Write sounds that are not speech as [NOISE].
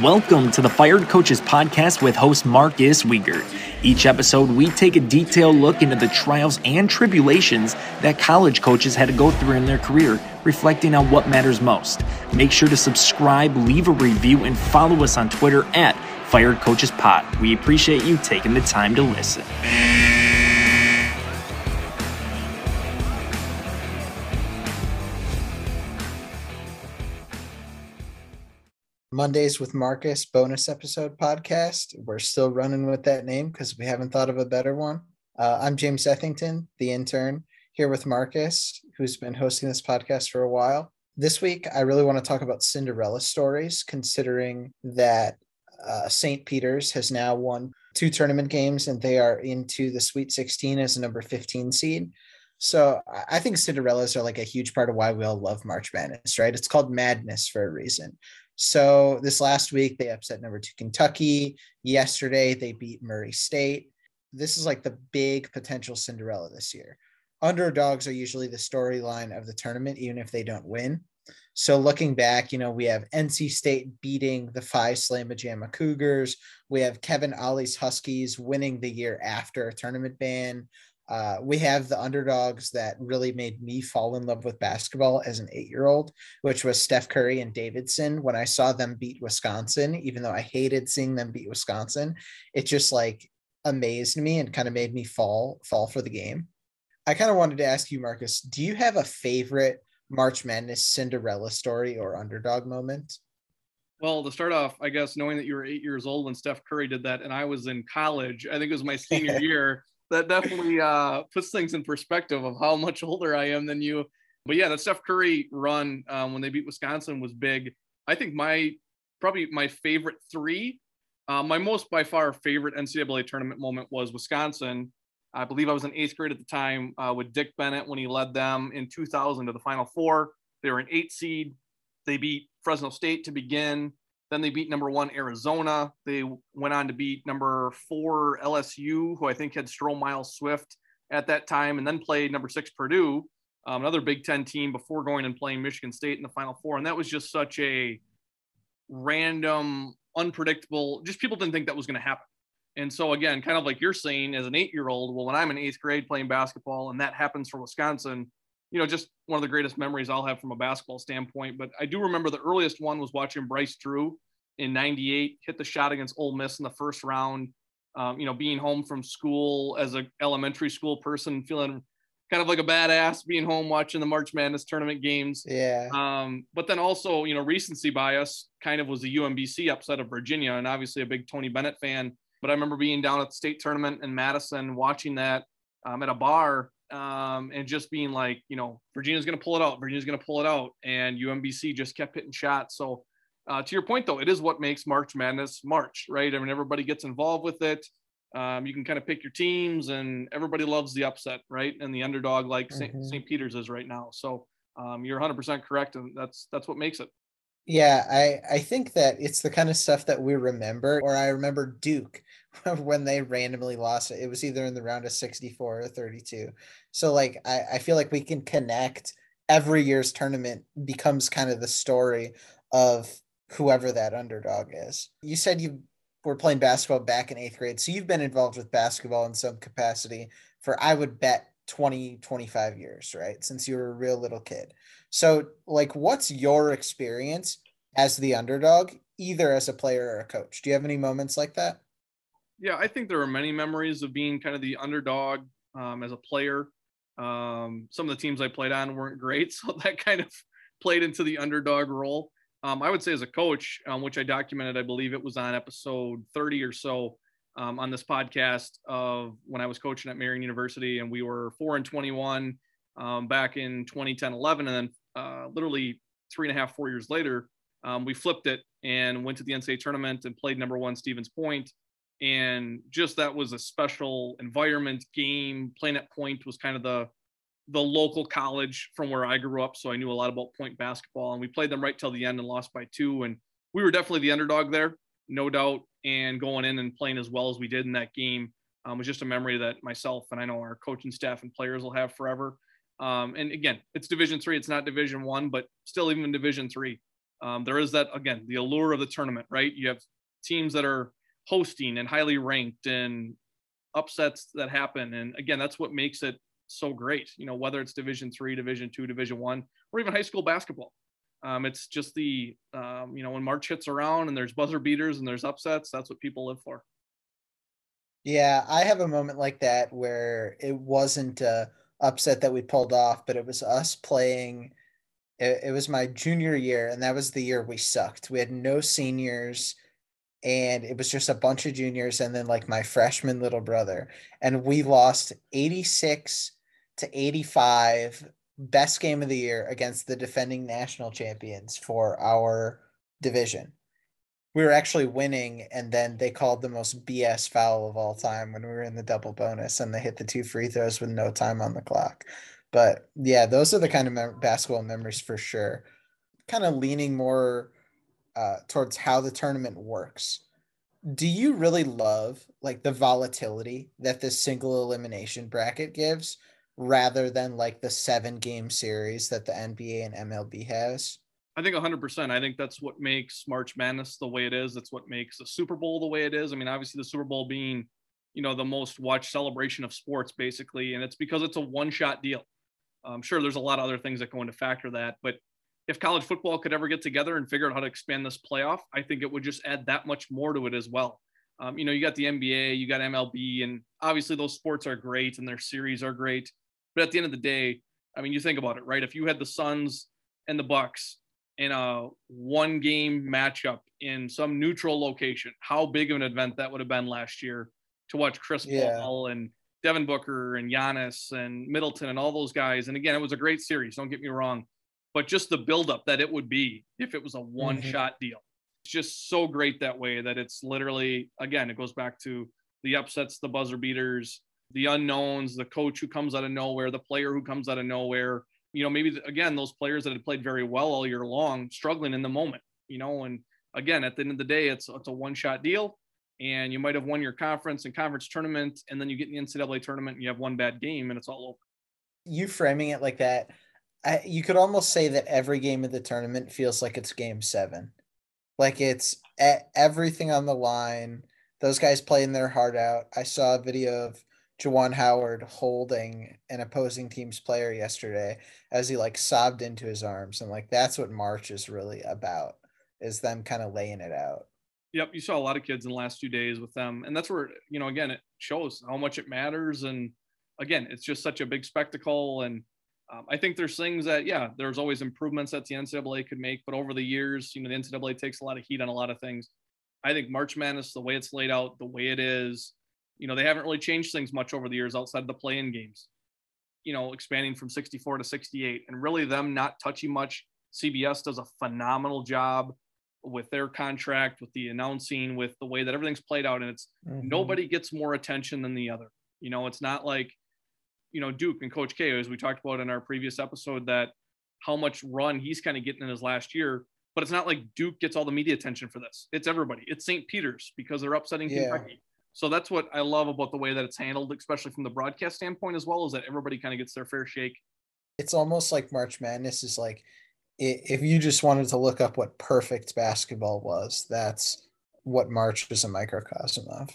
Welcome to the Fired Coaches Podcast with host Marcus Wiegert. Each episode, we take a detailed look into the trials and tribulations that college coaches had to go through in their career, reflecting on what matters most. Make sure to subscribe, leave a review, and follow us on Twitter at Fired Coaches Pod. We appreciate you taking the time to listen. Mondays with Marcus bonus episode podcast. We're still running with that name because we haven't thought of a better one. Uh, I'm James Ethington, the intern, here with Marcus, who's been hosting this podcast for a while. This week, I really want to talk about Cinderella stories, considering that uh, St. Peter's has now won two tournament games and they are into the Sweet 16 as a number 15 seed. So I think Cinderellas are like a huge part of why we all love March Madness, right? It's called madness for a reason. So this last week they upset number two Kentucky. Yesterday they beat Murray State. This is like the big potential Cinderella this year. Underdogs are usually the storyline of the tournament, even if they don't win. So looking back, you know, we have NC State beating the Phi Slamma Jamma Cougars. We have Kevin Ollie's Huskies winning the year after a tournament ban. Uh, we have the underdogs that really made me fall in love with basketball as an eight year old, which was Steph Curry and Davidson. When I saw them beat Wisconsin, even though I hated seeing them beat Wisconsin, it just like amazed me and kind of made me fall fall for the game. I kind of wanted to ask you, Marcus, do you have a favorite March Madness Cinderella story or underdog moment? Well, to start off, I guess knowing that you were eight years old when Steph Curry did that, and I was in college, I think it was my senior [LAUGHS] year that definitely uh, puts things in perspective of how much older I am than you. But yeah, the Steph Curry run um, when they beat Wisconsin was big. I think my probably my favorite three, uh, my most by far favorite NCAA tournament moment was Wisconsin. I believe I was in eighth grade at the time uh, with Dick Bennett when he led them in 2000 to the Final Four. They were an eight seed. They beat Fresno State to begin. Then they beat number one Arizona. They went on to beat number four LSU, who I think had Stromile Swift at that time, and then played number six Purdue, um, another Big Ten team, before going and playing Michigan State in the Final Four. And that was just such a random, unpredictable. Just people didn't think that was going to happen. And so again, kind of like you're saying, as an eight-year-old, well, when I'm in eighth grade playing basketball, and that happens for Wisconsin, you know, just one of the greatest memories I'll have from a basketball standpoint. But I do remember the earliest one was watching Bryce Drew in 98 hit the shot against Ole Miss in the first round. Um, you know, being home from school as a elementary school person, feeling kind of like a badass being home watching the March Madness tournament games. Yeah. Um, but then also, you know, recency bias kind of was the UMBC upset of Virginia, and obviously a big Tony Bennett fan. But I remember being down at the state tournament in Madison, watching that um, at a bar um, and just being like, you know, Virginia's going to pull it out. Virginia's going to pull it out. And UMBC just kept hitting shots. So, uh, to your point, though, it is what makes March Madness March, right? I mean, everybody gets involved with it. Um, you can kind of pick your teams, and everybody loves the upset, right? And the underdog, like mm-hmm. St. Peter's is right now. So um, you're 100% correct, and that's that's what makes it. Yeah, I I think that it's the kind of stuff that we remember. Or I remember Duke [LAUGHS] when they randomly lost it. It was either in the round of 64 or 32. So like I, I feel like we can connect every year's tournament becomes kind of the story of whoever that underdog is. You said you were playing basketball back in eighth grade. So you've been involved with basketball in some capacity for I would bet 20, 25 years, right? Since you were a real little kid. So like what's your experience as the underdog, either as a player or a coach? Do you have any moments like that? Yeah, I think there are many memories of being kind of the underdog um, as a player. Um, some of the teams I played on weren't great, [LAUGHS] so that kind of played into the underdog role. Um, I would say as a coach, um, which I documented, I believe it was on episode 30 or so um, on this podcast of when I was coaching at Marian University, and we were four and 21 um, back in 2010, 11, and then uh, literally three and a half, four years later, um, we flipped it and went to the NCAA tournament and played number one Stevens Point. And just that was a special environment game playing at point was kind of the the local college from where i grew up so i knew a lot about point basketball and we played them right till the end and lost by two and we were definitely the underdog there no doubt and going in and playing as well as we did in that game um, was just a memory that myself and i know our coaching staff and players will have forever um, and again it's division three it's not division one but still even division three Um, there is that again, the allure of the tournament, right? You have teams that are hosting and highly ranked and upsets that happen. And again, that's what makes it so great. You know, whether it's Division three, Division two, Division one, or even high school basketball. Um, it's just the um, you know when March hits around and there's buzzer beaters and there's upsets. That's what people live for. Yeah, I have a moment like that where it wasn't a upset that we pulled off, but it was us playing. It, it was my junior year, and that was the year we sucked. We had no seniors and it was just a bunch of juniors and then like my freshman little brother and we lost 86 to 85 best game of the year against the defending national champions for our division. We were actually winning and then they called the most bs foul of all time when we were in the double bonus and they hit the two free throws with no time on the clock. But yeah those are the kind of mem- basketball memories for sure. Kind of leaning more uh, towards how the tournament works. Do you really love like the volatility that this single elimination bracket gives rather than like the seven game series that the NBA and MLB has? I think 100%. I think that's what makes March Madness the way it is. That's what makes the Super Bowl the way it is. I mean, obviously, the Super Bowl being, you know, the most watched celebration of sports, basically, and it's because it's a one shot deal. I'm sure there's a lot of other things that go into factor that, but if college football could ever get together and figure out how to expand this playoff, I think it would just add that much more to it as well. Um, you know, you got the NBA, you got MLB, and obviously those sports are great and their series are great. But at the end of the day, I mean, you think about it, right? If you had the Suns and the Bucks in a one game matchup in some neutral location, how big of an event that would have been last year to watch Chris yeah. Paul and Devin Booker and Giannis and Middleton and all those guys. And again, it was a great series. Don't get me wrong but just the buildup that it would be if it was a one mm-hmm. shot deal. Just so great that way that it's literally, again, it goes back to the upsets, the buzzer beaters, the unknowns, the coach who comes out of nowhere, the player who comes out of nowhere. You know, maybe again, those players that had played very well all year long, struggling in the moment, you know, and again, at the end of the day, it's, it's a one shot deal and you might have won your conference and conference tournament, and then you get in the NCAA tournament and you have one bad game and it's all over. You framing it like that I, you could almost say that every game of the tournament feels like it's game seven. Like it's everything on the line. Those guys playing their heart out. I saw a video of Juwan Howard holding an opposing team's player yesterday as he like sobbed into his arms. And like that's what March is really about, is them kind of laying it out. Yep, you saw a lot of kids in the last few days with them. And that's where, you know, again, it shows how much it matters. And again, it's just such a big spectacle. And um, I think there's things that, yeah, there's always improvements that the NCAA could make, but over the years, you know, the NCAA takes a lot of heat on a lot of things. I think March Madness, the way it's laid out, the way it is, you know, they haven't really changed things much over the years outside of the play-in games. You know, expanding from 64 to 68, and really them not touching much. CBS does a phenomenal job with their contract, with the announcing, with the way that everything's played out, and it's mm-hmm. nobody gets more attention than the other. You know, it's not like you know Duke and Coach K, as we talked about in our previous episode, that how much run he's kind of getting in his last year. But it's not like Duke gets all the media attention for this. It's everybody. It's St. Peter's because they're upsetting yeah. Kentucky. So that's what I love about the way that it's handled, especially from the broadcast standpoint as well, is that everybody kind of gets their fair shake. It's almost like March Madness is like if you just wanted to look up what perfect basketball was, that's what March is a microcosm of.